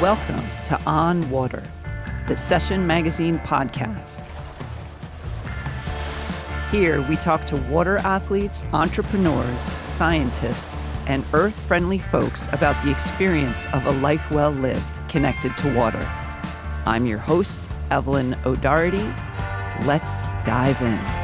Welcome to On Water, the Session Magazine podcast. Here we talk to water athletes, entrepreneurs, scientists, and earth friendly folks about the experience of a life well lived connected to water. I'm your host, Evelyn O'Doherty. Let's dive in.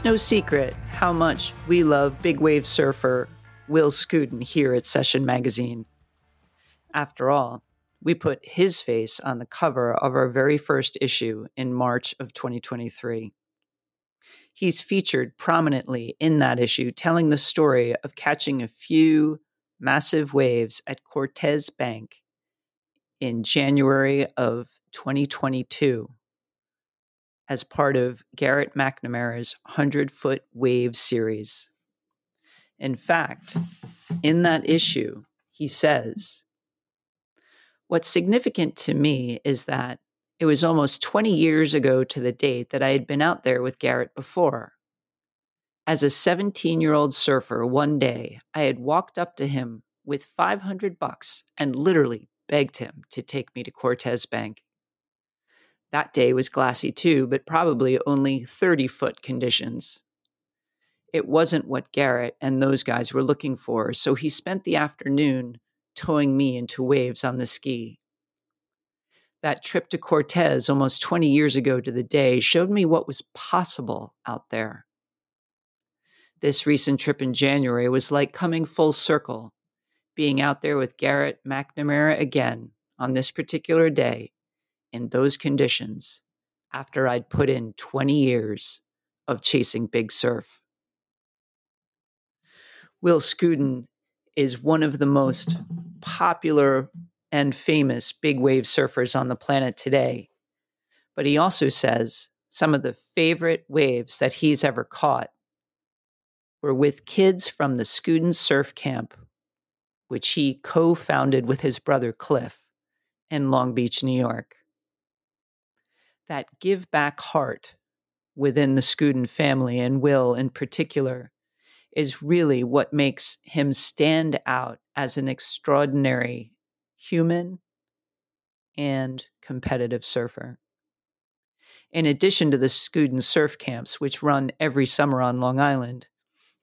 It's no secret how much we love big wave surfer Will Skudin here at Session Magazine. After all, we put his face on the cover of our very first issue in March of 2023. He's featured prominently in that issue, telling the story of catching a few massive waves at Cortez Bank in January of 2022 as part of Garrett McNamara's 100 Foot Wave series. In fact, in that issue, he says, What's significant to me is that it was almost 20 years ago to the date that I had been out there with Garrett before. As a 17 year old surfer, one day I had walked up to him with 500 bucks and literally begged him to take me to Cortez Bank. That day was glassy too, but probably only 30 foot conditions it wasn't what Garrett and those guys were looking for, so he spent the afternoon towing me into waves on the ski. That trip to Cortez almost 20 years ago to the day showed me what was possible out there. This recent trip in January was like coming full circle, being out there with Garrett McNamara again on this particular day in those conditions after I'd put in 20 years of chasing big surf. Will Skudin is one of the most popular and famous big wave surfers on the planet today. But he also says some of the favorite waves that he's ever caught were with kids from the Skudin Surf Camp, which he co founded with his brother Cliff in Long Beach, New York. That give back heart within the Skudin family and Will in particular is really what makes him stand out as an extraordinary human and competitive surfer. In addition to the Skudin surf camps, which run every summer on Long Island,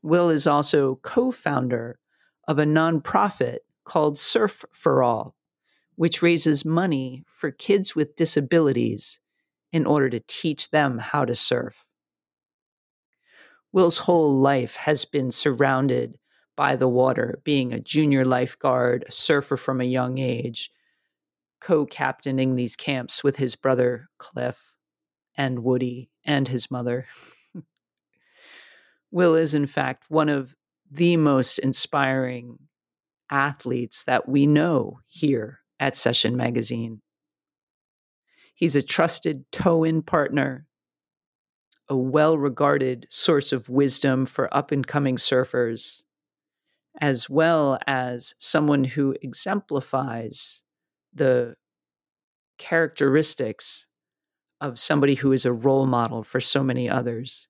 Will is also co founder of a nonprofit called Surf for All, which raises money for kids with disabilities in order to teach them how to surf. Will's whole life has been surrounded by the water, being a junior lifeguard, a surfer from a young age, co captaining these camps with his brother Cliff and Woody and his mother. Will is, in fact, one of the most inspiring athletes that we know here at Session Magazine. He's a trusted tow in partner a well regarded source of wisdom for up and coming surfers, as well as someone who exemplifies the characteristics of somebody who is a role model for so many others.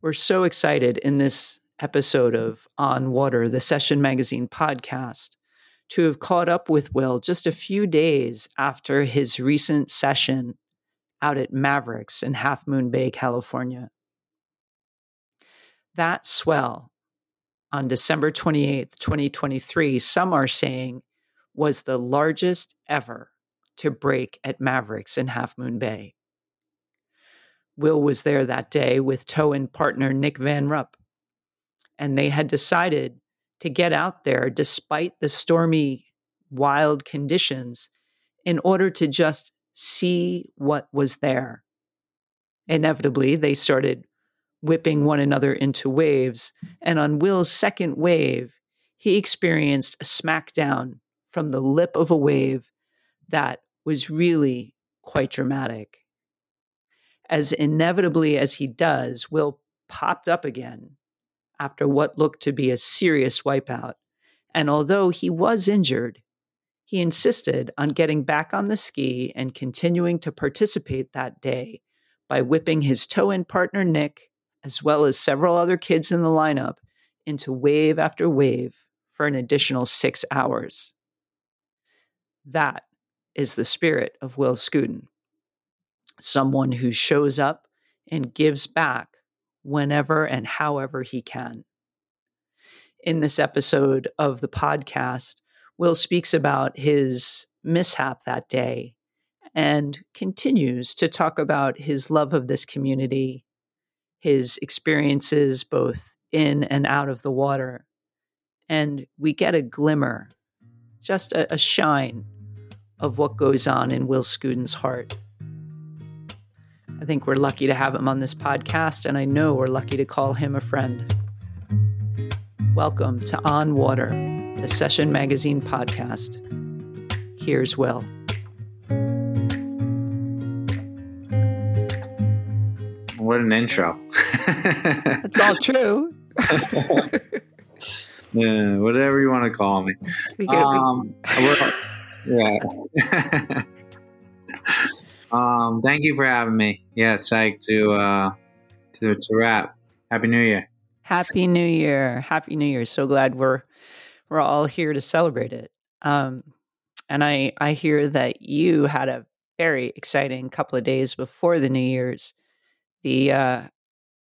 We're so excited in this episode of On Water, the Session Magazine podcast, to have caught up with Will just a few days after his recent session out at Mavericks in Half Moon Bay, California. That swell on December 28th, 2023, some are saying was the largest ever to break at Mavericks in Half Moon Bay. Will was there that day with tow and partner Nick Van Rupp, and they had decided to get out there despite the stormy, wild conditions in order to just see what was there. Inevitably, they started whipping one another into waves. And on Will's second wave, he experienced a smackdown from the lip of a wave that was really quite dramatic. As inevitably as he does, Will popped up again after what looked to be a serious wipeout. And although he was injured, he insisted on getting back on the ski and continuing to participate that day by whipping his tow in partner Nick, as well as several other kids in the lineup, into wave after wave for an additional six hours. That is the spirit of Will Skudin someone who shows up and gives back whenever and however he can. In this episode of the podcast, Will speaks about his mishap that day and continues to talk about his love of this community, his experiences both in and out of the water. And we get a glimmer, just a, a shine of what goes on in Will Skudin's heart. I think we're lucky to have him on this podcast, and I know we're lucky to call him a friend. Welcome to On Water, the Session Magazine podcast. Here's Will. What an intro. That's all true. yeah, whatever you want to call me. We get, um, yeah. um, thank you for having me. Yeah, psyched to uh, to to wrap. Happy New Year. Happy New Year. Happy New Year. So glad we're we're all here to celebrate it. Um, and I I hear that you had a very exciting couple of days before the New Year's. The uh,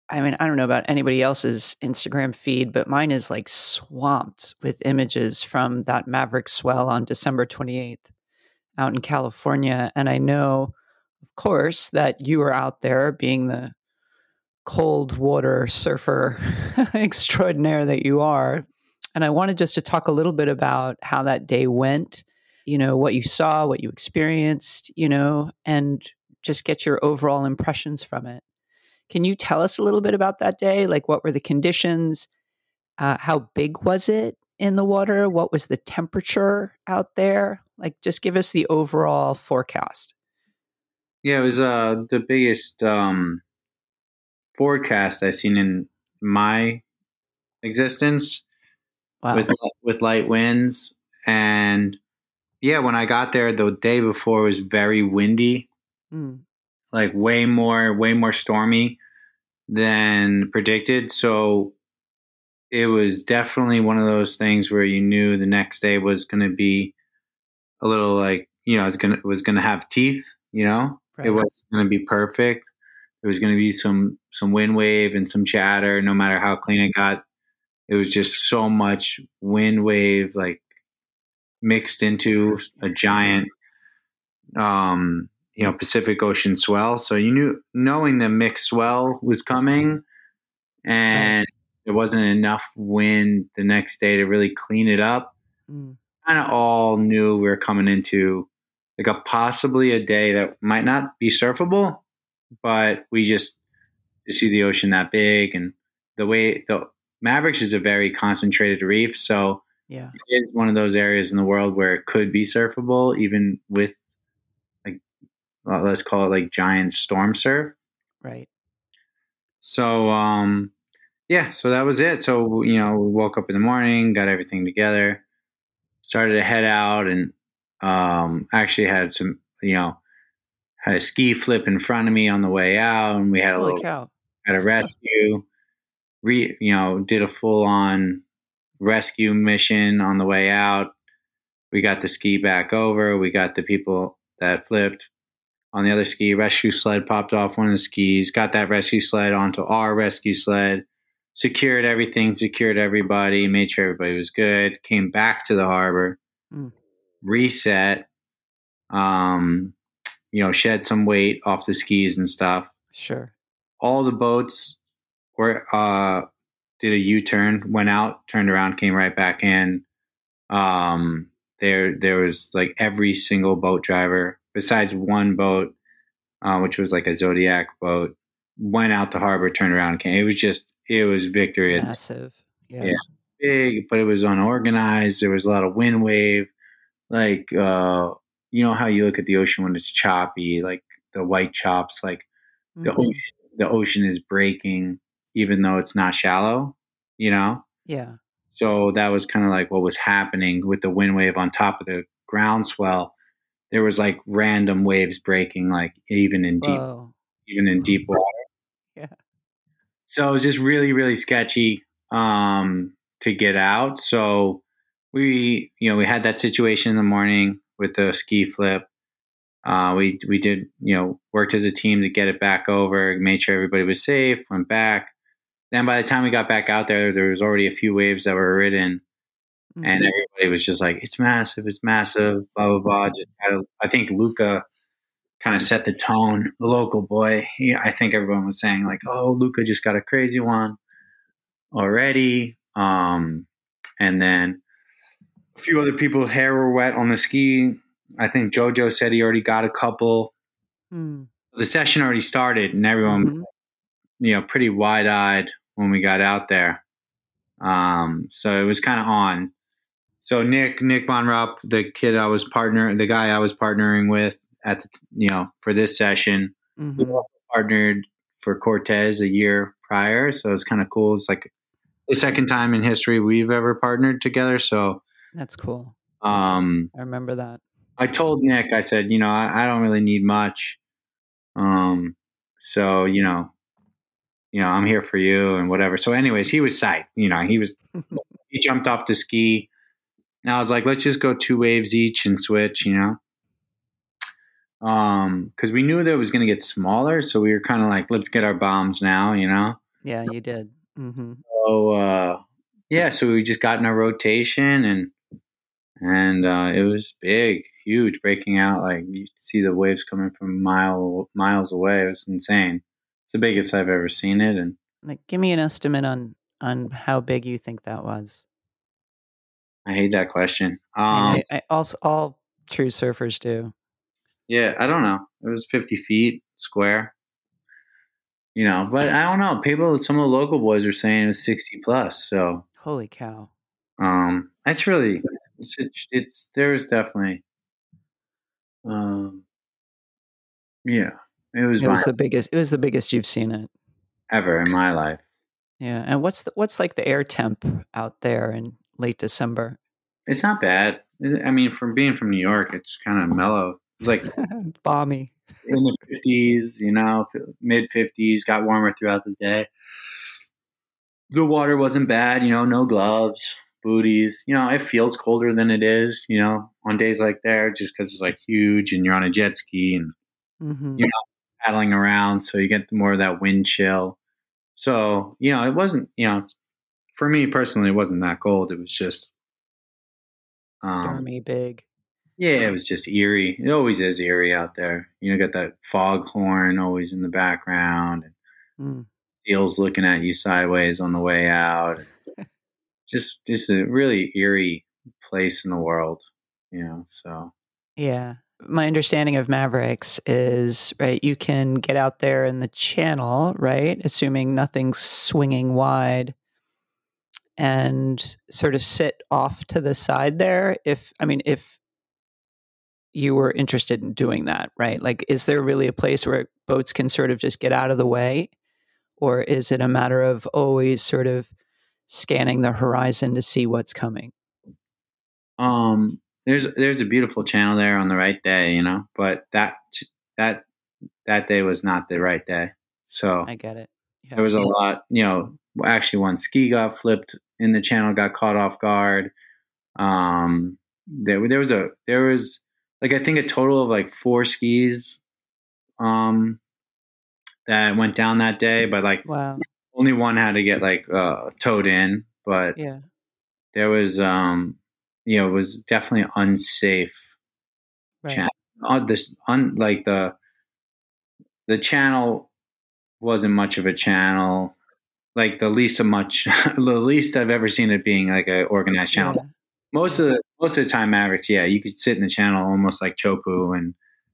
I mean, I don't know about anybody else's Instagram feed, but mine is like swamped with images from that Maverick swell on December 28th out in California. And I know, course, that you were out there being the cold water surfer extraordinaire that you are. And I wanted just to talk a little bit about how that day went, you know, what you saw, what you experienced, you know, and just get your overall impressions from it. Can you tell us a little bit about that day? Like, what were the conditions? Uh, how big was it in the water? What was the temperature out there? Like, just give us the overall forecast. Yeah, it was uh, the biggest um, forecast I've seen in my existence wow. with with light winds. And yeah when i got there the day before was very windy. Mm like way more way more stormy than predicted. So it was definitely one of those things where you knew the next day was going to be a little like you know it was to was going to have teeth you know right. it was going to be perfect there was going to be some some wind wave and some chatter no matter how clean it got it was just so much wind wave like mixed into a giant um you know Pacific Ocean swell. So you knew knowing the mixed swell was coming, and there wasn't enough wind the next day to really clean it up. Mm. Kind of all knew we were coming into like a possibly a day that might not be surfable, but we just see the ocean that big and the way the Mavericks is a very concentrated reef, so yeah, it is one of those areas in the world where it could be surfable even with uh, let's call it like giant storm surf. Right. So, um, yeah, so that was it. So, you know, we woke up in the morning, got everything together, started to head out, and um, actually had some, you know, had a ski flip in front of me on the way out, and we had a Holy little, cow. had a rescue, re, you know, did a full on rescue mission on the way out. We got the ski back over. We got the people that flipped on the other ski. Rescue sled popped off one of the skis, got that rescue sled onto our rescue sled, secured everything, secured everybody, made sure everybody was good, came back to the harbor, mm. Reset, um, you know, shed some weight off the skis and stuff. Sure. All the boats were uh did a U turn, went out, turned around, came right back in. Um there there was like every single boat driver besides one boat, uh, which was like a Zodiac boat, went out to harbor, turned around, came. It was just, it was victory. It's, Massive. Yeah. yeah. Big, but it was unorganized. There was a lot of wind wave. Like, uh, you know how you look at the ocean when it's choppy, like the white chops, like the mm-hmm. ocean the ocean is breaking even though it's not shallow, you know? Yeah. So that was kind of like what was happening with the wind wave on top of the groundswell. There was like random waves breaking, like even in deep, Whoa. even in deep water. Yeah. So it was just really, really sketchy um, to get out. So we, you know, we had that situation in the morning with the ski flip. Uh, we we did, you know, worked as a team to get it back over, made sure everybody was safe, went back. Then by the time we got back out there, there was already a few waves that were ridden, mm-hmm. and everybody was just like, "It's massive, it's massive," blah blah blah. Just had, I think Luca kind of set the tone. The local boy, he, I think everyone was saying like, "Oh, Luca just got a crazy one already," um, and then a few other people hair were wet on the ski. I think JoJo said he already got a couple. Mm. The session already started, and everyone mm-hmm. was you know, pretty wide eyed when we got out there. Um, so it was kind of on. So Nick, Nick Von Rupp, the kid I was partner, the guy I was partnering with at the, you know, for this session, mm-hmm. we partnered for Cortez a year prior. So it's kind of cool. It's like the second time in history we've ever partnered together. So that's cool. Um, I remember that. I told Nick, I said, you know, I, I don't really need much. Um, so, you know, you know, I'm here for you and whatever. So, anyways, he was psyched. You know, he was he jumped off the ski. And I was like, let's just go two waves each and switch. You know, um, because we knew that it was going to get smaller, so we were kind of like, let's get our bombs now. You know. Yeah, you did. Mm-hmm. So, uh, yeah, so we just got in our rotation and and uh, it was big, huge, breaking out. Like you see the waves coming from mile miles away. It was insane. It's the biggest I've ever seen it, and like, give me an estimate on on how big you think that was. I hate that question. Um, I, I also, all true surfers do. Yeah, I don't know. It was fifty feet square. You know, but I don't know. People, some of the local boys are saying it was sixty plus. So holy cow! Um, that's really it's it's, it's there's definitely um yeah it was. It was the biggest. It was the biggest you've seen it ever in my life. Yeah, and what's the, what's like the air temp out there in late December? It's not bad. I mean, from being from New York, it's kind of mellow. It's like balmy in the fifties, you know, mid fifties. Got warmer throughout the day. The water wasn't bad, you know, no gloves, booties. You know, it feels colder than it is, you know, on days like there, just because it's like huge and you're on a jet ski and mm-hmm. you know paddling around, so you get more of that wind chill. So you know, it wasn't you know, for me personally, it wasn't that cold. It was just um, stormy, big. Yeah, it was just eerie. It always is eerie out there. You know, got that foghorn always in the background, and mm. seals looking at you sideways on the way out. Just, just a really eerie place in the world. You know, so yeah my understanding of Mavericks is right. You can get out there in the channel, right, assuming nothing's swinging wide, and sort of sit off to the side there. If I mean, if you were interested in doing that, right? Like, is there really a place where boats can sort of just get out of the way, or is it a matter of always sort of scanning the horizon to see what's coming? Um, there's there's a beautiful channel there on the right day, you know, but that that that day was not the right day. So I get it. Yeah. There was a lot, you know. Actually, one ski got flipped in the channel, got caught off guard. Um, there there was a there was like I think a total of like four skis, um, that went down that day, but like wow. Only one had to get like uh towed in, but yeah, there was um you know it was definitely unsafe right. channel. Uh, this un, like the the channel wasn't much of a channel like the least of much the least I've ever seen it being like an organized channel. Yeah. Most of the most of the time Mavericks, yeah, you could sit in the channel almost like Teahupoo and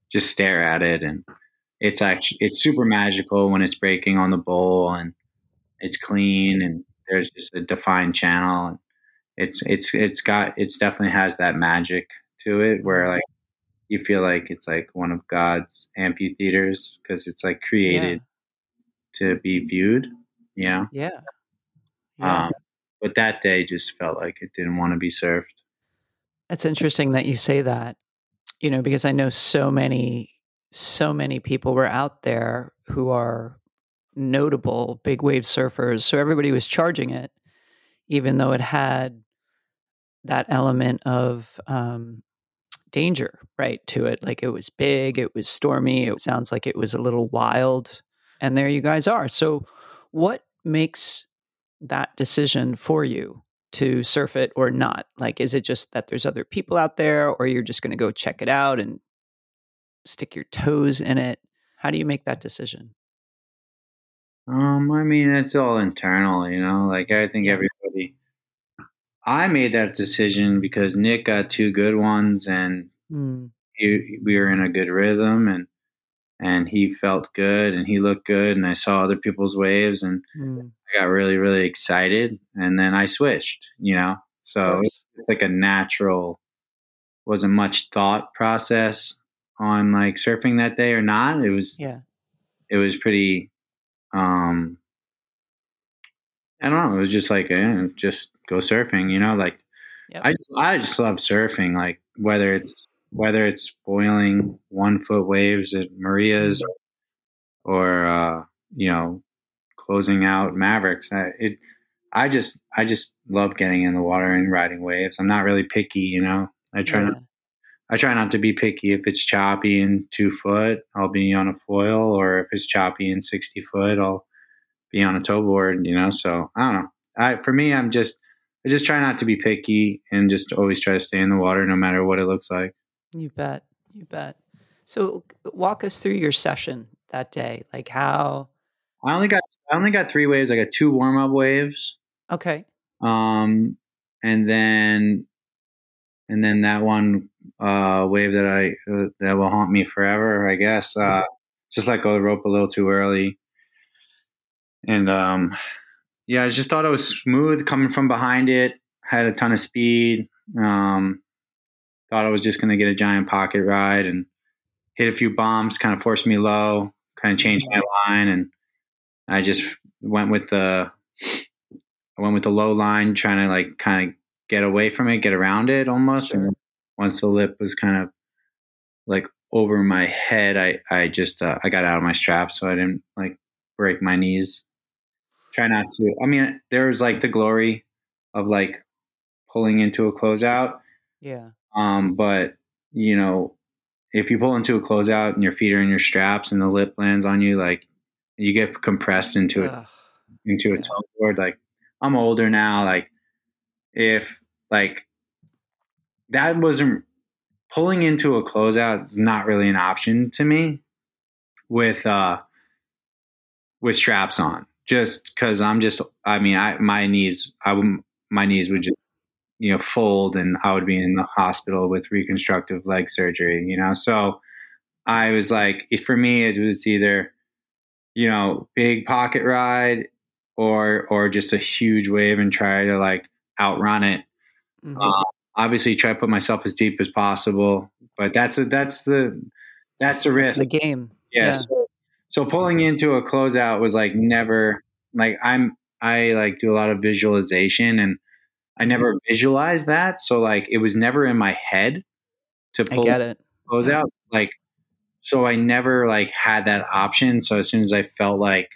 just stare at it and it's actually it's super magical when it's breaking on the bowl and it's clean and there's just a defined channel it's it's it's got it's definitely has that magic to it where like you feel like it's like one of God's amphitheaters because it's like created to be viewed. You know? Yeah. yeah. Um, but that day just felt like it didn't want to be served. It's interesting that you say that, you know, because I know so many, so many people were out there who are notable big wave surfers. So everybody was charging it, even though it had that element of um, danger, right, to it. Like it was big, it was stormy, it sounds like it was a little wild. And there you guys are. So, what makes that decision for you to surf it or not? Like, is it just that there's other people out there, or you're just going to go check it out and stick your toes in it? How do you make that decision? Um, I mean, it's all internal, you know. Like I think everybody. I made that decision because Nick got two good ones, and mm. he, we were in a good rhythm, and and he felt good, and he looked good, and I saw other people's waves, and mm. I got really, really excited, and then I switched, you know. So it's, it's like a natural. Wasn't much thought process on like surfing that day or not. It was yeah. It was pretty um, I don't know. It was just like, eh, just go surfing, you know, like yep. I just, I just love surfing. Like whether it's, whether it's boiling one foot waves at Maria's mm-hmm. or, or uh, you know, closing out Mavericks. I, it, I just, I just love getting in the water and riding waves. I'm not really picky, you know, I try yeah. not, I try not to be picky. If it's choppy and two foot, I'll be on a foil, or if it's choppy and sixty foot, I'll be on a tow board. You know, so I don't know. I for me, I'm just I just try not to be picky and just always try to stay in the water, no matter what it looks like. You bet. You bet. So walk us through your session that day. Like how I only got I only got three waves. I got two warm up waves. Okay. Um and then and then that one uh, wave that I uh, that will haunt me forever, I guess. Uh, just let go of the rope a little too early, and um, yeah, I just thought it was smooth coming from behind it. Had a ton of speed. Um, thought I was just going to get a giant pocket ride and hit a few bombs, kind of forced me low, kind of changed my line, and I just went with the I went with the low line, trying to like kind of get away from it, get around it almost. Sure. And once the lip was kind of like over my head, I, I just, uh, I got out of my strap so I didn't like break my knees. Try not to. I mean, there's like the glory of like pulling into a closeout. Yeah. Um, but you know, if you pull into a closeout and your feet are in your straps and the lip lands on you, like you get compressed into it, into a tow board. Like I'm older now. Like if like that wasn't pulling into a closeout is not really an option to me with uh with straps on just because i'm just i mean i my knees i would my knees would just you know fold and i would be in the hospital with reconstructive leg surgery you know so i was like for me it was either you know big pocket ride or or just a huge wave and try to like outrun it. Mm-hmm. Uh, obviously, try to put myself as deep as possible, but that's a, that's the that's the risk. That's the game. Yeah. yeah. So, so pulling into a closeout was like never like I'm I like do a lot of visualization and I never visualized that. So like it was never in my head to pull I get it. close out. Like so I never like had that option. So as soon as I felt like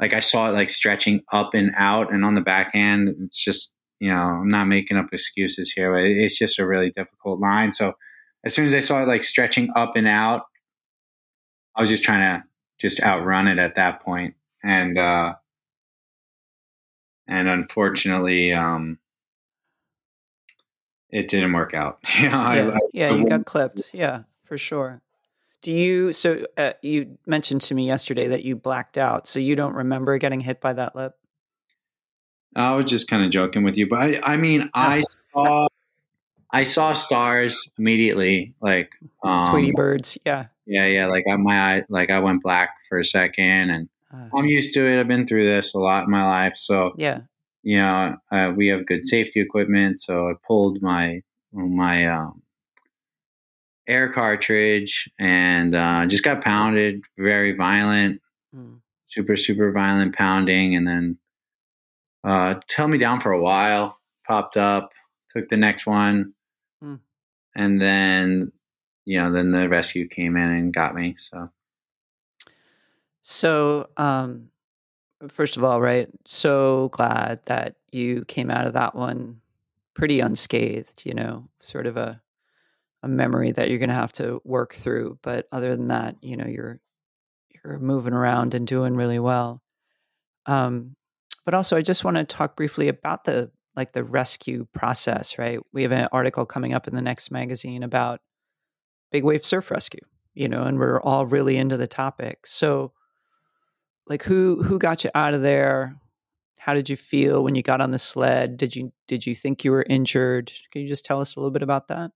like I saw it like stretching up and out and on the backhand, it's just you know, I'm not making up excuses here, but it's just a really difficult line. So as soon as I saw it like stretching up and out, I was just trying to just outrun it at that point. And, uh, and unfortunately, um, it didn't work out. you know, yeah, I, I, yeah, you got clipped. Yeah, for sure. Do you? So uh, you mentioned to me yesterday that you blacked out, so you don't remember getting hit by that lip. I was just kind of joking with you, but I, I mean, I saw, I saw stars immediately, like um, Tweety birds. Yeah, yeah, yeah. Like my eye, like I went black for a second, and uh, I'm used to it. I've been through this a lot in my life, so yeah. You know, uh, we have good safety equipment, so I pulled my my um, air cartridge and uh, just got pounded, very violent. Mm. super super violent pounding, and then uh, held me down for a while. Popped up, took the next one, mm. and then you know then the rescue came in and got me. So, so um, first of all, right? So glad that you came out of that one pretty unscathed. You know, sort of a a memory that you're going to have to work through. But other than that, you know, you're you're moving around and doing really well. Um, but also, I just want to talk briefly about the like the rescue process. Right, we have an article coming up in the next magazine about big wave surf rescue. You know, and we're all really into the topic. So, like, who who got you out of there? How did you feel when you got on the sled? Did you did you think you were injured? Can you just tell us a little bit about that?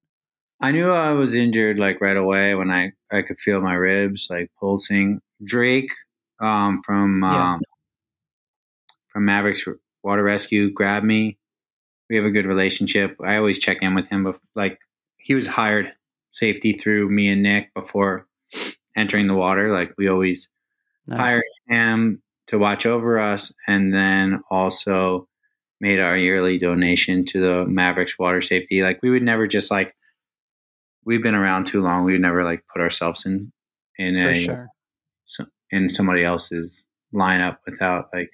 I knew I was injured like right away when I, I could feel my ribs like pulsing. Drake um, from yeah. From Mavericks Water Rescue grabbed me. We have a good relationship. I always check in with him. But like he was hired safety through me and Nick before entering the water. Like we always nice. hired him to watch over us, and then also made our yearly donation to the Mavericks Water Safety. Like we would never just like we've been around too long. We'd never like put ourselves in in For a sure. so, in somebody else's lineup without like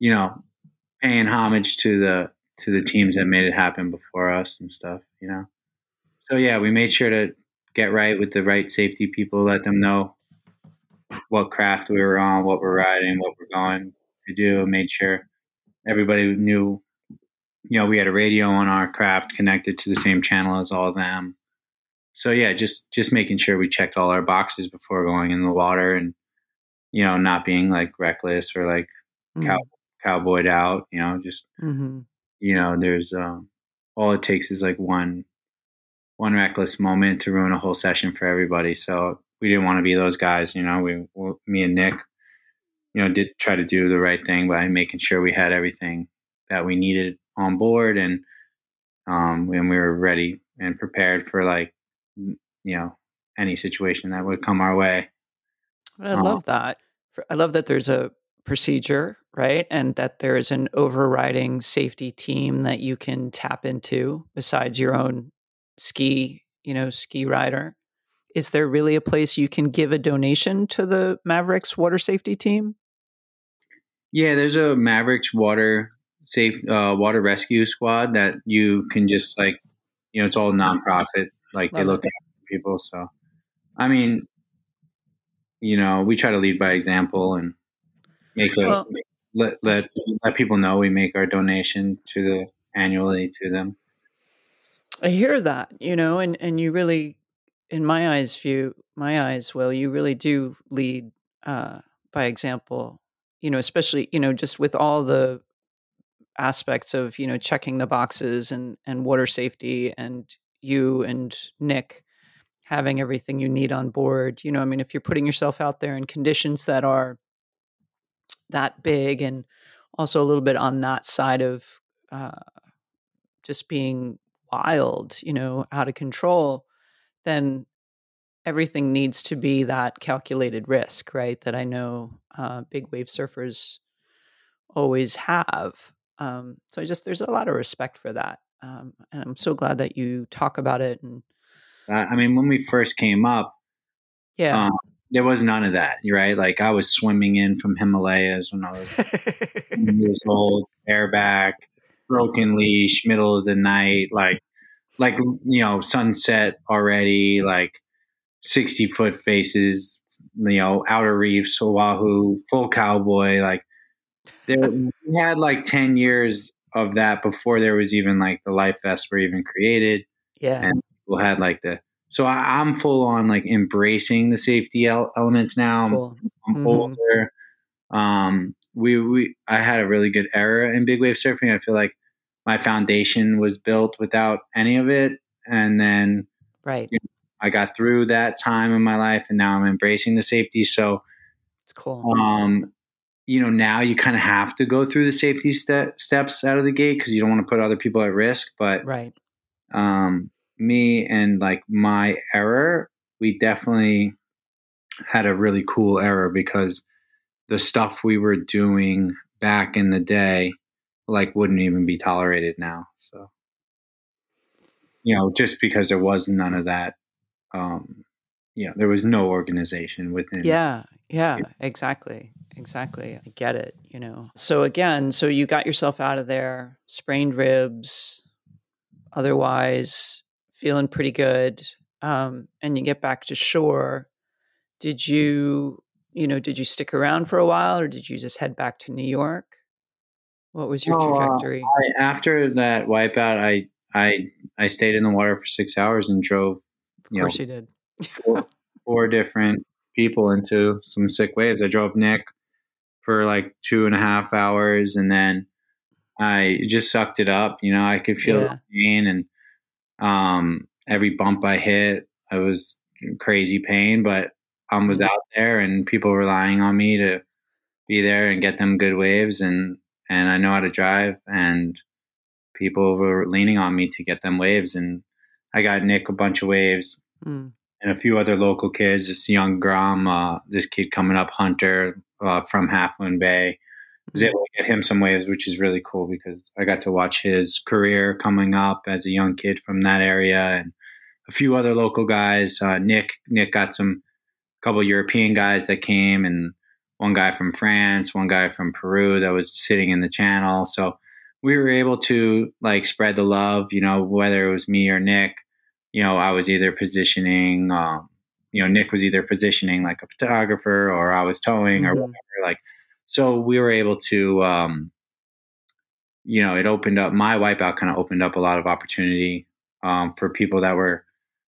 you know paying homage to the to the teams that made it happen before us and stuff. You know. So yeah, we made sure to get right with the right safety people. Let them know what craft we were on, what we're riding, what we're going to do. Made sure everybody knew. You know, we had a radio on our craft connected to the same channel as all of them so yeah, just just making sure we checked all our boxes before going in the water, and you know, not being like reckless or like mm-hmm. cow, cowboyed out. You know, just mm-hmm. you know, there's um, all it takes is like one one reckless moment to ruin a whole session for everybody. So we didn't want to be those guys. You know, we, we me and Nick, you know, did try to do the right thing by making sure we had everything that we needed on board and um, when we were ready and prepared for like you know any situation that would come our way. I um, love that. I love that there's a procedure, right? And that there's an overriding safety team that you can tap into besides your own ski, you know, ski rider. Is there really a place you can give a donation to the Mavericks water safety team? Yeah, there's a Mavericks water safe uh, water rescue squad that you can just like, you know, it's all nonprofit like Love they look it. at people. So, I mean, you know, we try to lead by example and make a well, let let let people know we make our donation to the annually to them. I hear that, you know, and and you really, in my eyes, view my eyes, well, you really do lead uh, by example. You know, especially you know, just with all the aspects of you know checking the boxes and and water safety and you and Nick having everything you need on board. You know, I mean, if you're putting yourself out there in conditions that are that big and also a little bit on that side of uh, just being wild, you know, out of control, then everything needs to be that calculated risk, right? That I know uh, big wave surfers always have. Um, so I just there's a lot of respect for that um, and I'm so glad that you talk about it. And I mean, when we first came up, yeah, um, there was none of that, right? Like I was swimming in from Himalayas when I was years old, bareback, broken leash, middle of the night, like, like you know, sunset already, like sixty foot faces, you know, outer reefs, Oahu, full cowboy, like. There, we had like ten years of that before there was even like the life vests were even created. Yeah. And people had like the, so I, am full on like embracing the safety el- elements now. Cool. I'm, I'm mm-hmm. older. Um, we, we, I had a really good era in big wave surfing. I feel like my foundation was built without any of it. And then, right. You know, I got through that time in my life and now I'm embracing the safety. So it's cool. Um, you know, now you kind of have to go through the safety ste- steps out of the gate because you don't want to put other people at risk. But right, um, me and like my error, we definitely had a really cool error because the stuff we were doing back in the day like wouldn't even be tolerated now. So you know, just because there was none of that um you know, there was no organization within Yeah, yeah, exactly. Exactly. I get it, you know. So again, so you got yourself out of there, sprained ribs, otherwise feeling pretty good. Um, and you get back to shore. Did you, you know, did you stick around for a while or did you just head back to New York? What was your No, uh, trajectory? I, after that wipeout, I I I stayed in the water for six hours and drove of you know course you did. four, four different people into some sick waves. I drove Nick for like two and a half hours, and then I just sucked it up. You know, I could feel Yeah. the pain, and um, every bump I hit, I was crazy pain, but I was Mhm. out there, and people were relying on me to be there and get them good waves, and and I know how to drive, and people were leaning on me to get them waves, and I got Nick a bunch of waves Mm. and a few other local kids. This young Grom, uh, this kid coming up, Hunter uh, from Half Moon Bay, was able to get him some waves, which is really cool because I got to watch his career coming up as a young kid from that area, and a few other local guys. Uh, Nick Nick got some couple European guys that came, and one guy from France, one guy from Peru that was sitting in the channel. So we were able to like spread the love, you know, whether it was me or Nick. You know, I was either positioning, um, you know, Nick was either positioning like a photographer, or I was towing, or Mhm. whatever. Like, so we were able to, um, you know, it opened up my wipeout kind of opened up a lot of opportunity um, for people that were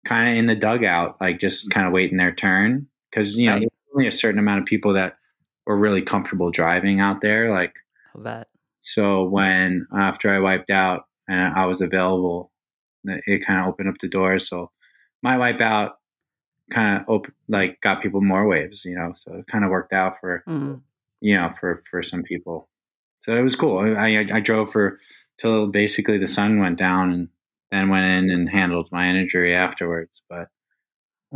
kind of in the dugout, like just kind of waiting their turn. Because you know, Right. only a certain amount of people that were really comfortable driving out there. Like, so when after I wiped out and I was available, it it kind of opened up the door. So my wipeout kind of op- like got people more waves, you know. So it kind of worked out for Mm. You know for for some people. So it was cool. I I, I drove for till basically the sun went down, and then went in and handled my injury afterwards. But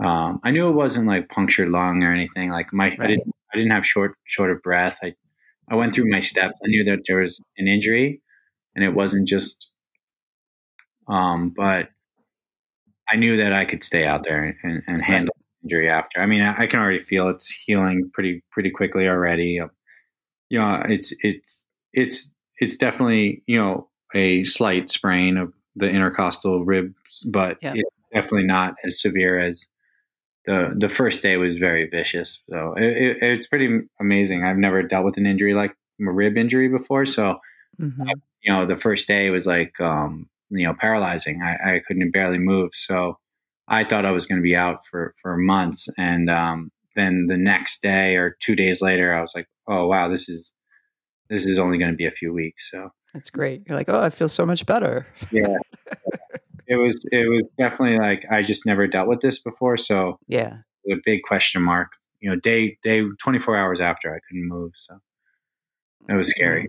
um, I knew it wasn't like punctured lung or anything. Like my I didn't I didn't have short short of breath. I I went through my steps. I knew that there was an injury, and it wasn't just. Um, but I knew that I could stay out there and, and handle injury after. I mean, I, I can already feel it's healing pretty pretty quickly already. Um, you know, it's it's it's it's definitely you know a slight sprain of the intercostal ribs, but Yeah. it's definitely not as severe as the the first day was very vicious. So it, it, it's pretty amazing. I've never dealt with an injury like a rib injury before, so Mhm. you know, the first day was like, um, you know, paralyzing. I, I couldn't barely move. So I thought I was going to be out for, for months. And um, then the next day or two days later, I was like, oh, wow, this is, this is only going to be a few weeks. So That's great. You're like, oh, I feel so much better. yeah, it was, it was definitely like, I just never dealt with this before. So Yeah. a big question mark, you know, day, day, 24 hours after I couldn't move. So it was scary.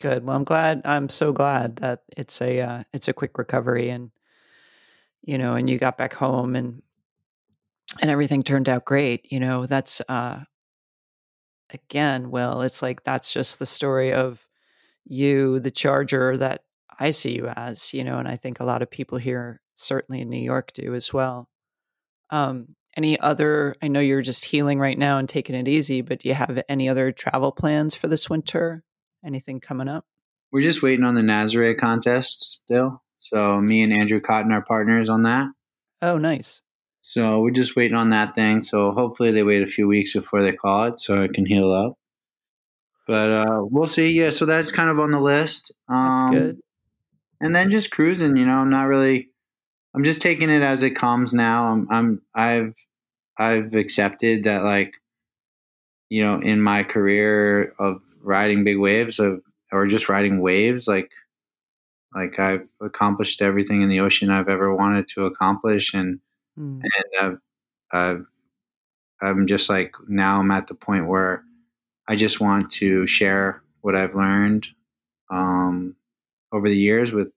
Good. Well, I'm glad. I'm so glad that it's a uh, it's a quick recovery, and you know, and you got back home, and and everything turned out great. You know, that's uh, again, well, it's like that's just the story of you, the Charger that I see you as. You know, and I think a lot of people here, certainly in New York, do as well. Um, any other? I know you're just healing right now and taking it easy, but do you have any other travel plans for this winter? Anything coming up? We're just waiting on the Nazaré contest still. So me and Andrew Cotton are partners on that. Oh, nice. So we're just waiting on that thing. So hopefully they wait a few weeks before they call it so it can heal up. But uh, we'll see. Yeah, so that's kind of on the list. That's Um, good. And then just cruising. You know, I'm not really. I'm just taking it as it comes now. I'm. I'm. I've. I've accepted that like. You know, in my career of riding big waves of or just riding waves, like. Like I've accomplished everything in the ocean I've ever wanted to accomplish, and Mm. and I've, I've, I'm just like now I'm at the point where I just want to share what I've learned um, over the years with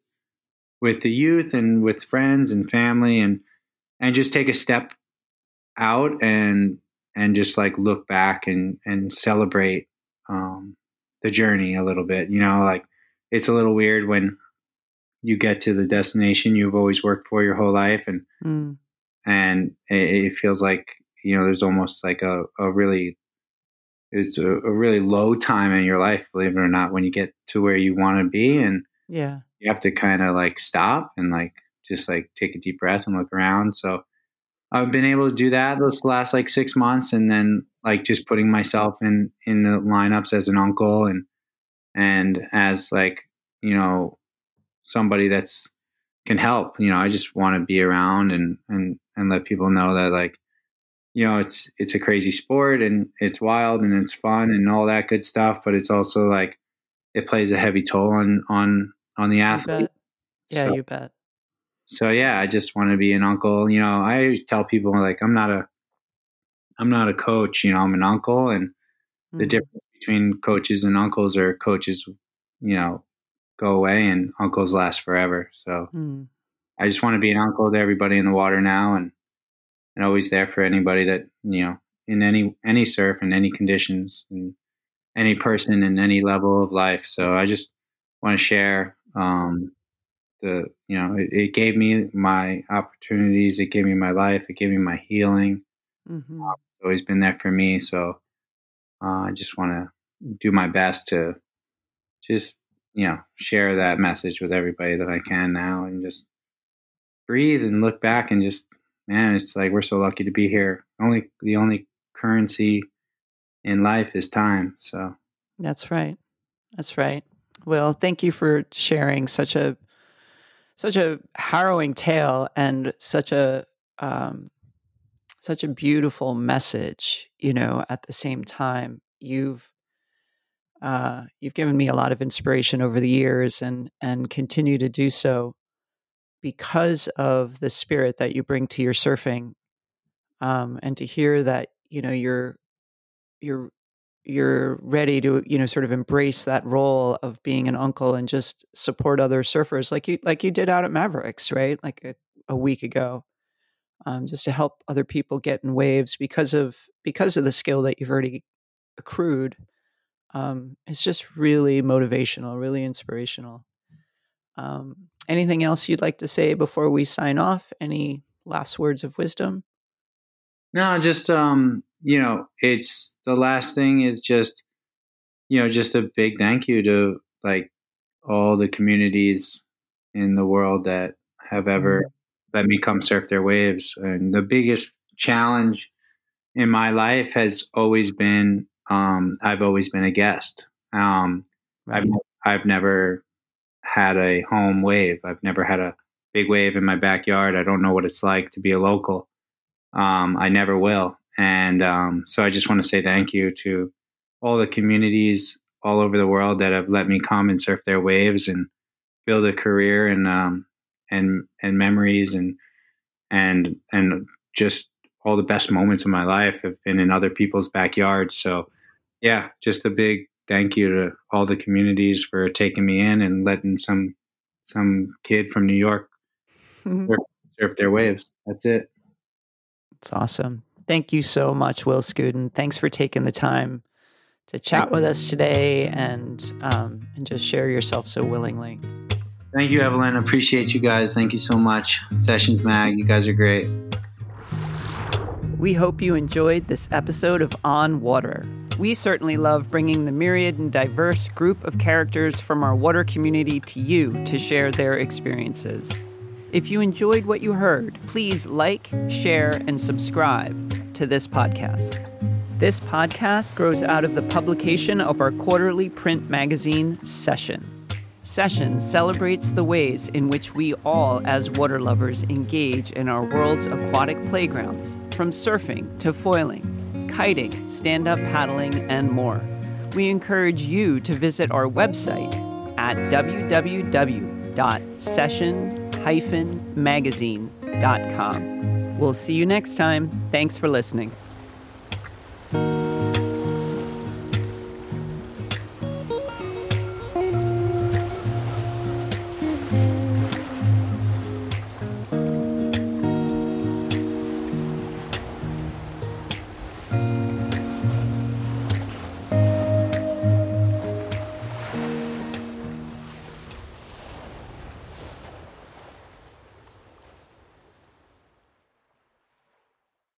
with the youth and with friends and family and and just take a step out and and just like look back and and celebrate um, the journey a little bit. You know, like it's a little weird when you get to the destination you've always worked for your whole life, and mm. and it, it, feels like you know there's almost like a, a really it's a, a, really low time in your life, believe it or not, when you get to where you want to be, and yeah, you have to kind of like stop and like just like take a deep breath and look around. So I've been able to do that this last like six months, and then like just putting myself in in the lineups as an uncle and and as like you know somebody that's can help. You know, I just want to be around and and and let people know that like you know it's it's a crazy sport and it's wild and it's fun and all that good stuff, but it's also like it plays a heavy toll on on on the athlete. Yeah, so, you bet so yeah, I just want to be an uncle. You know, I tell people like I'm not a I'm not a coach, you know, I'm an uncle and mm-hmm. the difference between coaches and uncles are coaches, you know, go away and uncles last forever. So mm. I just want to be an uncle to everybody in the water now and and always there for anybody that, you know, in any any surf in any conditions and any person in any level of life. So I just want to share um, the you know it, it, gave me my opportunities it gave me my life it gave me my healing mm-hmm. uh, it's always been there for me so uh, i just want to do my best to just you know share that message with everybody that i can now and just breathe and look back and just man it's like we're so lucky to be here. Only the only currency in life is time so. That's right. That's right. Well thank you for sharing such a such a harrowing tale and such a um, such a beautiful message. You know, at the same time, you've uh, you've given me a lot of inspiration over the years, and and continue to do so because of the spirit that you bring to your surfing, um, and to hear that you know you're you're you're ready to you know sort of embrace that role of being an uncle and just support other surfers like you like you did out at Mavericks right? Like a, a week ago um, just to help other people get in waves because of because of the skill that you've already accrued um, it's just really motivational really inspirational um, anything else you'd like to say before we sign off any last words of wisdom no just um you know, it's the last thing is just, you know, just a big thank you to like all the communities in the world that have ever mm-hmm. let me come surf their waves. And the biggest challenge in my life has always been um, I've always been a guest. Um, right. I've I've never had a home wave. I've never had a big wave in my backyard. I don't know what it's like to be a local. Um, I never will. And um, so I just want to say thank you to all the communities all over the world that have let me come and surf their waves and build a career and um, and and memories and and and just all the best moments of my life have been in other people's backyards. So yeah, just a big thank you to all the communities for taking me in and letting some some kid from New York surf, surf their waves. That's it. It's awesome. Thank you so much, Will Skudin. Thanks for taking the time to chat with us today and um, and just share yourself so willingly. Thank you, Evelyn. Appreciate you guys. Thank you so much. Sessions Mag, you guys are great. We hope you enjoyed this episode of On Water. We certainly love bringing the myriad and diverse group of characters from our water community to you to share their experiences. If you enjoyed what you heard, please like, share, and subscribe to this podcast. This podcast grows out of the publication of our quarterly print magazine, Session. Session celebrates the ways in which we all, as water lovers, engage in our world's aquatic playgrounds, from surfing to foiling, kiting, stand up paddling, and more. We encourage you to visit our website at www.session.com magazine.com. We'll see you next time. Thanks for listening.